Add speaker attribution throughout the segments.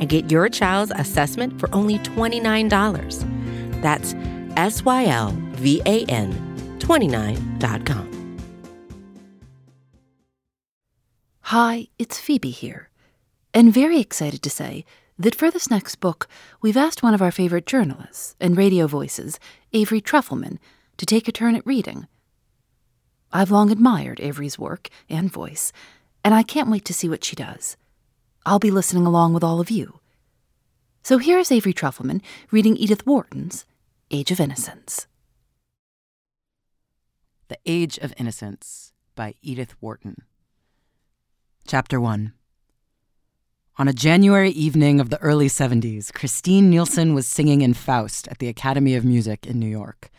Speaker 1: and get your child's assessment for only $29. That's S Y L V A N 29.com.
Speaker 2: Hi, it's Phoebe here, and very excited to say that for this next book, we've asked one of our favorite journalists and radio voices, Avery Trufelman, to take a turn at reading. I've long admired Avery's work and voice, and I can't wait to see what she does. I'll be listening along with all of you. So here's Avery Trufelman reading Edith Wharton's Age of Innocence.
Speaker 3: The Age of Innocence by Edith Wharton. Chapter 1 On a January evening of the early 70s, Christine Nilsson was singing in Faust at the Academy of Music in New York.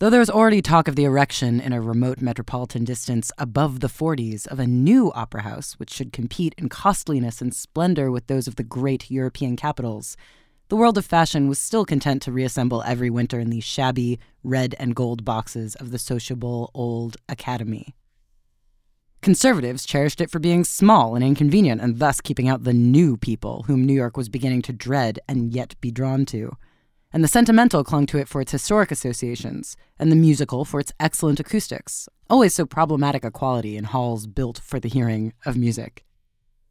Speaker 3: Though there was already talk of the erection in a remote metropolitan distance above the 40s of a new opera house which should compete in costliness and splendor with those of the great European capitals, the world of fashion was still content to reassemble every winter in the shabby red and gold boxes of the sociable old Academy. Conservatives cherished it for being small and inconvenient and thus keeping out the new people whom New York was beginning to dread and yet be drawn to. And the sentimental clung to it for its historic associations, and the musical for its excellent acoustics, always so problematic a quality in halls built for the hearing of music.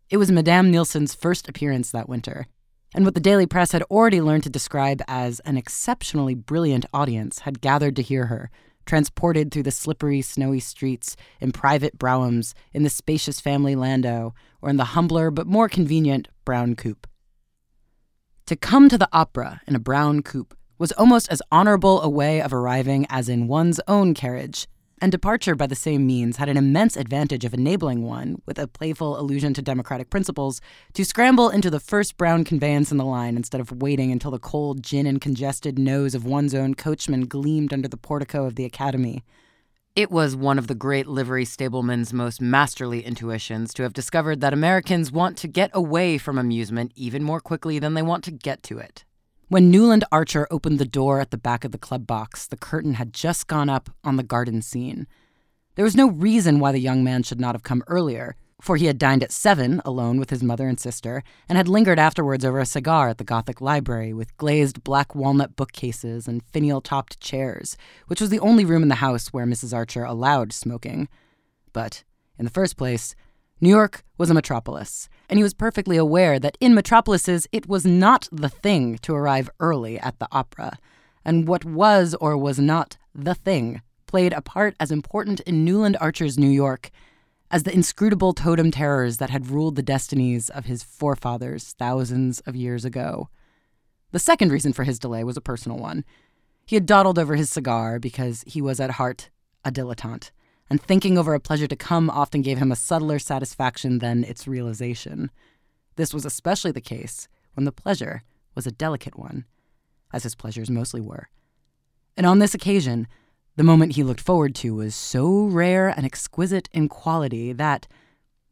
Speaker 3: It was Madame Nilsson's first appearance that winter, and what the daily press had already learned to describe as an exceptionally brilliant audience had gathered to hear her, transported through the slippery, snowy streets, in private broughams, in the spacious family landau, or in the humbler but more convenient brown coupe. To come to the opera in a brown coupe was almost as honorable a way of arriving as in one's own carriage, and departure by the same means had an immense advantage of enabling one, with a playful allusion to democratic principles, to scramble into the first brown conveyance in the line instead of waiting until the cold gin and congested nose of one's own coachman gleamed under the portico of the academy. It was one of the great livery stableman's most masterly intuitions to have discovered that Americans want to get away from amusement even more quickly than they want to get to it. When Newland Archer opened the door at the back of the club box, the curtain had just gone up on the garden scene. There was no reason why the young man should not have come earlier, for he had dined at seven alone with his mother and sister, and had lingered afterwards over a cigar at the Gothic library with glazed black walnut bookcases and finial topped chairs, which was the only room in the house where Mrs. Archer allowed smoking. But, in the first place, New York was a metropolis, and he was perfectly aware that in metropolises it was not the thing to arrive early at the opera, and what was or was not the thing played a part as important in Newland Archer's New York as the inscrutable totem terrors that had ruled the destinies of his forefathers thousands of years ago. The second reason for his delay was a personal one. He had dawdled over his cigar because he was at heart a dilettante and thinking over a pleasure to come often gave him a subtler satisfaction than its realization. This was especially the case when the pleasure was a delicate one, as his pleasures mostly were. And on this occasion, the moment he looked forward to was so rare and exquisite in quality that,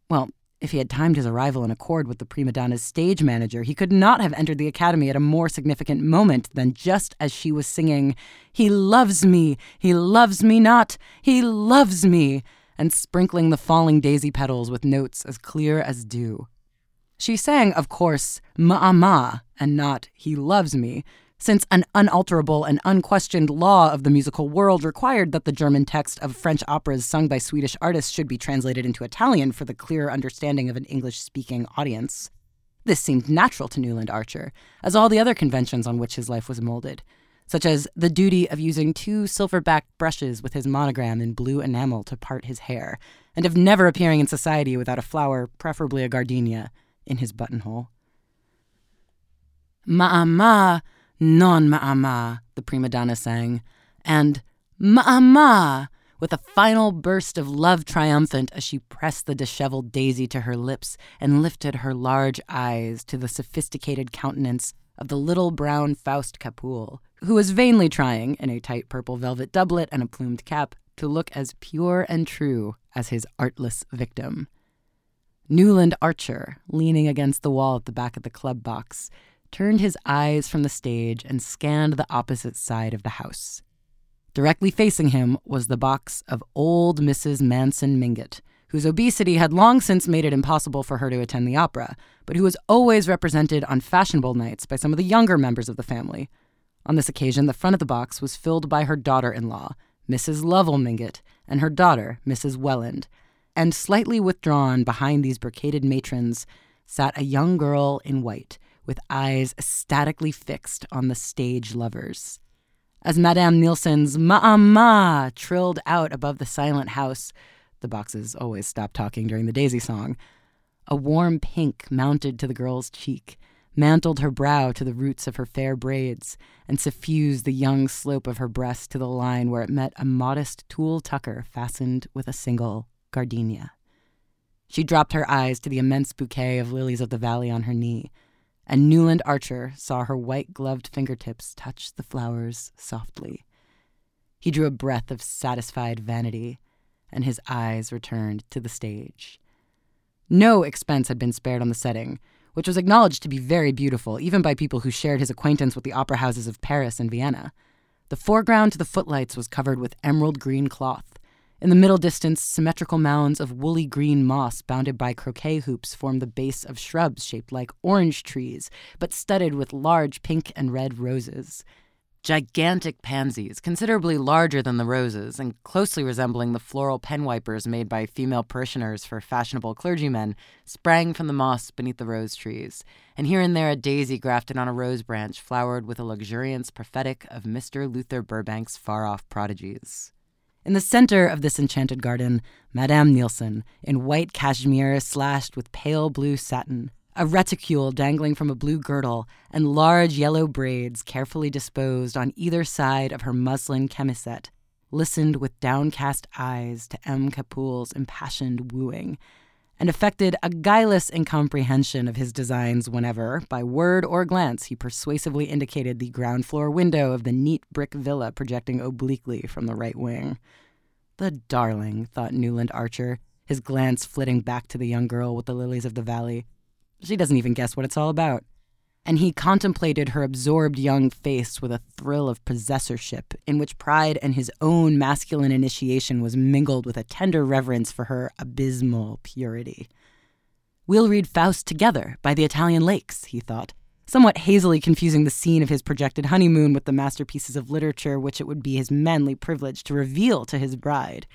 Speaker 3: well, if he had timed his arrival in accord with the prima donna's stage manager, he could not have entered the academy at a more significant moment than just as she was singing, He loves me, he loves me not, he loves me, and sprinkling the falling daisy petals with notes as clear as dew. She sang, of course, Ma'ama, and not He loves me, since an unalterable and unquestioned law of the musical world required that the German text of French operas sung by Swedish artists should be translated into Italian for the clearer understanding of an English speaking audience. This seemed natural to Newland Archer, as all the other conventions on which his life was molded, such as the duty of using two silver backed brushes with his monogram in blue enamel to part his hair, and of never appearing in society without a flower, preferably a gardenia, in his buttonhole. Ma'ama, Non Ma'ama, the prima donna sang, and Ma'ama, with a final burst of love triumphant as she pressed the disheveled daisy to her lips and lifted her large eyes to the sophisticated countenance of the little brown Faust Capoul, who was vainly trying, in a tight purple velvet doublet and a plumed cap, to look as pure and true as his artless victim. Newland Archer, leaning against the wall at the back of the club box, turned his eyes from the stage and scanned the opposite side of the house. Directly facing him was the box of old Mrs. Manson Mingott, whose obesity had long since made it impossible for her to attend the opera, but who was always represented on fashionable nights by some of the younger members of the family. On this occasion, the front of the box was filled by her daughter in law, Mrs. Lovell Mingott, and her daughter, Mrs. Welland, and slightly withdrawn behind these brocaded matrons sat a young girl in white, with eyes ecstatically fixed on the stage lovers. As Madame Nilsson's Ma-ma trilled out above the silent house, the boxes always stopped talking during the Daisy song. A warm pink mounted to the girl's cheek, mantled her brow to the roots of her fair braids, and suffused the young slope of her breast to the line where it met a modest tulle tucker fastened with a single gardenia. She dropped her eyes to the immense bouquet of lilies of the valley on her knee, and Newland Archer saw her white gloved fingertips touch the flowers softly. He drew a breath of satisfied vanity and his eyes returned to the stage. No expense had been spared on the setting, which was acknowledged to be very beautiful, even by people who shared his acquaintance with the opera houses of Paris and Vienna. The foreground to the footlights was covered with emerald green cloth. In the middle distance, symmetrical mounds of woolly green moss bounded by croquet hoops formed the base of shrubs shaped like orange trees, but studded with large pink and red roses. Gigantic pansies, considerably larger than the roses and closely resembling the floral pen wipers made by female parishioners for fashionable clergymen, sprang from the moss beneath the rose trees, and here and there a daisy grafted on a rose branch flowered with a luxuriance prophetic of Mr. Luther Burbank's far off prodigies. In the center of this enchanted garden, Madame Nilsson, in white cashmere slashed with pale blue satin, a reticule dangling from a blue girdle, and large yellow braids carefully disposed on either side of her muslin chemisette, listened with downcast eyes to M. Capoul's impassioned wooing, and affected a guileless incomprehension of his designs whenever, by word or glance, he persuasively indicated the ground floor window of the neat brick villa projecting obliquely from the right wing. The darling, thought Newland Archer, his glance flitting back to the young girl with the lilies of the valley. She doesn't even guess what it's all about. And he contemplated her absorbed young face with a thrill of possessorship, in which pride and his own masculine initiation was mingled with a tender reverence for her abysmal purity. We'll read Faust together by the Italian lakes, he thought, somewhat hazily confusing the scene of his projected honeymoon with the masterpieces of literature which it would be his manly privilege to reveal to his bride.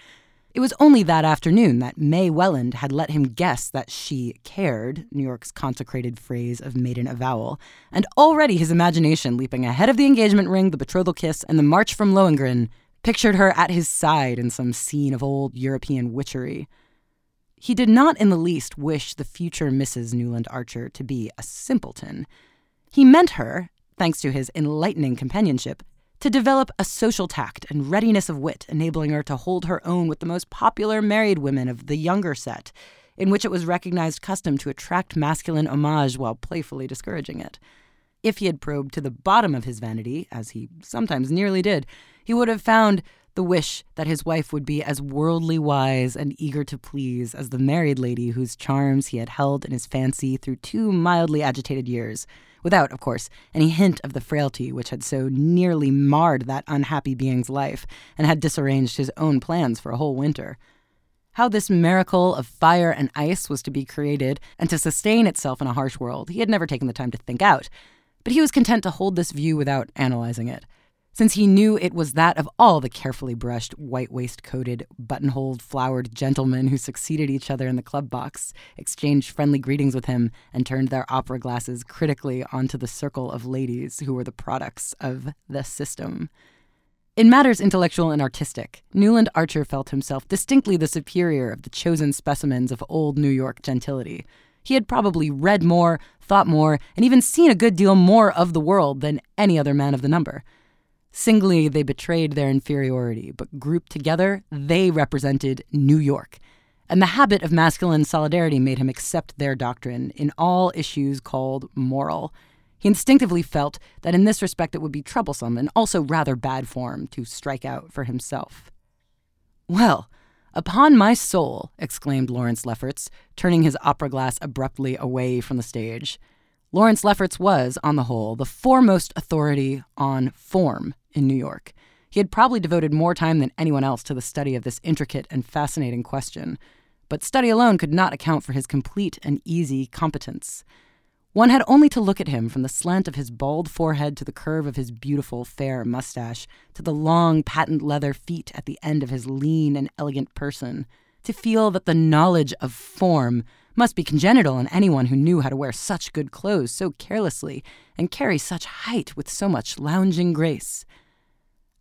Speaker 3: It was only that afternoon that May Welland had let him guess that she cared, New York's consecrated phrase of maiden avowal, and already his imagination, leaping ahead of the engagement ring, the betrothal kiss, and the march from Lohengrin, pictured her at his side in some scene of old European witchery. He did not in the least wish the future Mrs. Newland Archer to be a simpleton. He meant her, thanks to his enlightening companionship, to develop a social tact and readiness of wit, enabling her to hold her own with the most popular married women of the younger set, in which it was recognized custom to attract masculine homage while playfully discouraging it. If he had probed to the bottom of his vanity, as he sometimes nearly did, he would have found the wish that his wife would be as worldly wise and eager to please as the married lady whose charms he had held in his fancy through two mildly agitated years without, of course, any hint of the frailty which had so nearly marred that unhappy being's life and had disarranged his own plans for a whole winter. How this miracle of fire and ice was to be created and to sustain itself in a harsh world, he had never taken the time to think out, but he was content to hold this view without analyzing it since he knew it was that of all the carefully brushed, white waistcoated, buttonholed, flowered gentlemen who succeeded each other in the club box, exchanged friendly greetings with him, and turned their opera glasses critically onto the circle of ladies who were the products of the system. In matters intellectual and artistic, Newland Archer felt himself distinctly the superior of the chosen specimens of old New York gentility. He had probably read more, thought more, and even seen a good deal more of the world than any other man of the number. Singly, they betrayed their inferiority, but grouped together, they represented New York. And the habit of masculine solidarity made him accept their doctrine in all issues called moral. He instinctively felt that in this respect it would be troublesome and also rather bad form to strike out for himself. Well, upon my soul, exclaimed Lawrence Lefferts, turning his opera glass abruptly away from the stage. Lawrence Lefferts was, on the whole, the foremost authority on form in New York. He had probably devoted more time than anyone else to the study of this intricate and fascinating question, but study alone could not account for his complete and easy competence. One had only to look at him from the slant of his bald forehead to the curve of his beautiful, fair mustache, to the long, patent leather feet at the end of his lean and elegant person, to feel that the knowledge of form must be congenital in anyone who knew how to wear such good clothes so carelessly and carry such height with so much lounging grace.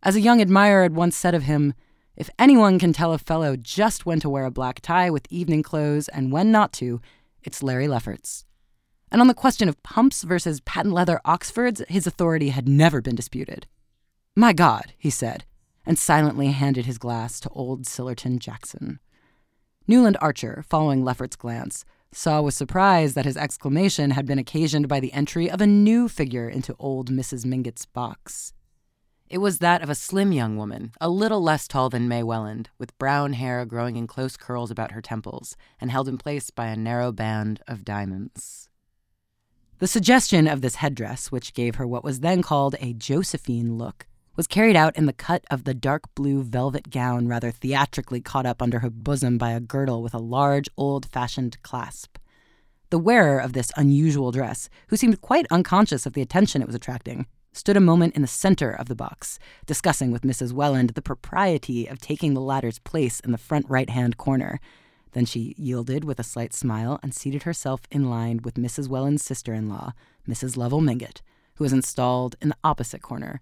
Speaker 3: As a young admirer had once said of him, if anyone can tell a fellow just when to wear a black tie with evening clothes and when not to, it's Larry Lefferts. And on the question of pumps versus patent leather Oxfords, his authority had never been disputed. My God, he said, and silently handed his glass to old Sillerton Jackson. Newland Archer, following Lefferts' glance, saw with surprise that his exclamation had been occasioned by the entry of a new figure into old Mrs. Mingott's box. It was that of a slim young woman, a little less tall than May Welland, with brown hair growing in close curls about her temples and held in place by a narrow band of diamonds. The suggestion of this headdress, which gave her what was then called a Josephine look, was carried out in the cut of the dark blue velvet gown rather theatrically caught up under her bosom by a girdle with a large, old fashioned clasp. The wearer of this unusual dress, who seemed quite unconscious of the attention it was attracting, stood a moment in the center of the box, discussing with Mrs. Welland the propriety of taking the latter's place in the front right hand corner. Then she yielded with a slight smile and seated herself in line with Mrs. Welland's sister in law, Mrs. Lovell Mingott, who was installed in the opposite corner.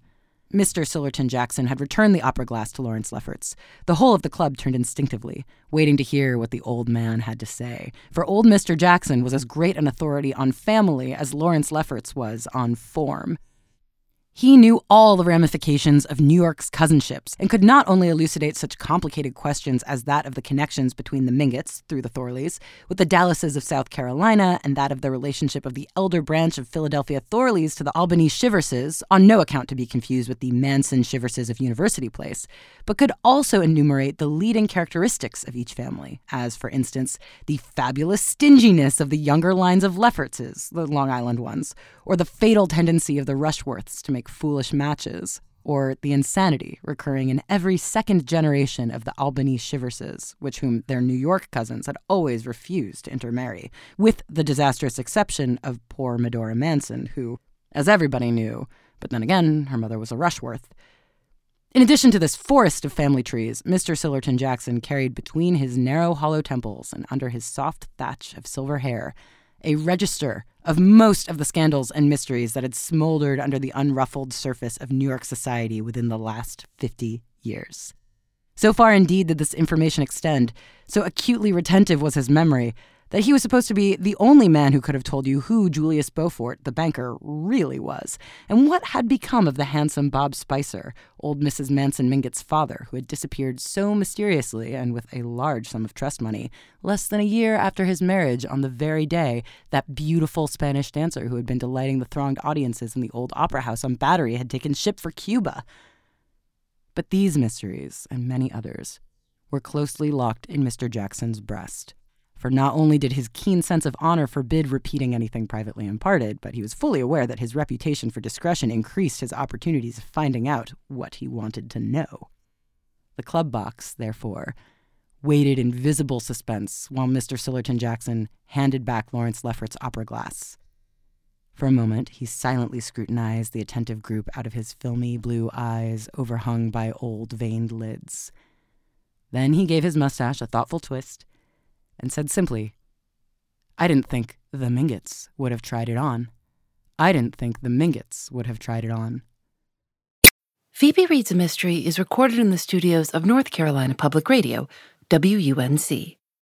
Speaker 3: Mr. Sillerton Jackson had returned the opera glass to Lawrence Lefferts. The whole of the club turned instinctively, waiting to hear what the old man had to say. For old Mr. Jackson was as great an authority on family as Lawrence Lefferts was on form. He knew all the ramifications of New York's cousinships and could not only elucidate such complicated questions as that of the connections between the Mingotts, through the Thorleys, with the Dallases of South Carolina and that of the relationship of the elder branch of Philadelphia Thorleys to the Albany Shiverses, on no account to be confused with the Manson Shiverses of University Place, but could also enumerate the leading characteristics of each family, as, for instance, the fabulous stinginess of the younger lines of Leffertses, the Long Island ones, or the fatal tendency of the Rushworths to make foolish matches, or the insanity recurring in every second generation of the Albany Shiverses, which whom their New York cousins had always refused to intermarry, with the disastrous exception of poor Medora Manson, who, as everybody knew, but then again, her mother was a Rushworth. In addition to this forest of family trees, Mr. Sillerton Jackson carried between his narrow hollow temples and under his soft thatch of silver hair a register of most of the scandals and mysteries that had smoldered under the unruffled surface of New York society within the last 50 years. So far, indeed, did this information extend, so acutely retentive was his memory, that he was supposed to be the only man who could have told you who Julius Beaufort, the banker, really was, and what had become of the handsome Bob Spicer, old Mrs. Manson Mingott's father, who had disappeared so mysteriously and with a large sum of trust money, less than a year after his marriage on the very day that beautiful Spanish dancer who had been delighting the thronged audiences in the old opera house on Battery had taken ship for Cuba. But these mysteries, and many others, were closely locked in Mr. Jackson's breast for not only did his keen sense of honor forbid repeating anything privately imparted, but he was fully aware that his reputation for discretion increased his opportunities of finding out what he wanted to know. The club box, therefore, waited in visible suspense while Mr. Sillerton Jackson handed back Lawrence Lefferts' opera glass. For a moment, he silently scrutinized the attentive group out of his filmy blue eyes overhung by old veined lids. Then he gave his mustache a thoughtful twist and said simply, I didn't think the Mingotts would have tried it on. I didn't think the Mingotts would have tried it on.
Speaker 2: Phoebe Reads a Mystery is recorded in the studios of North Carolina Public Radio, WUNC.